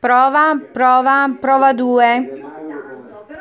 Prova, prova, prova due.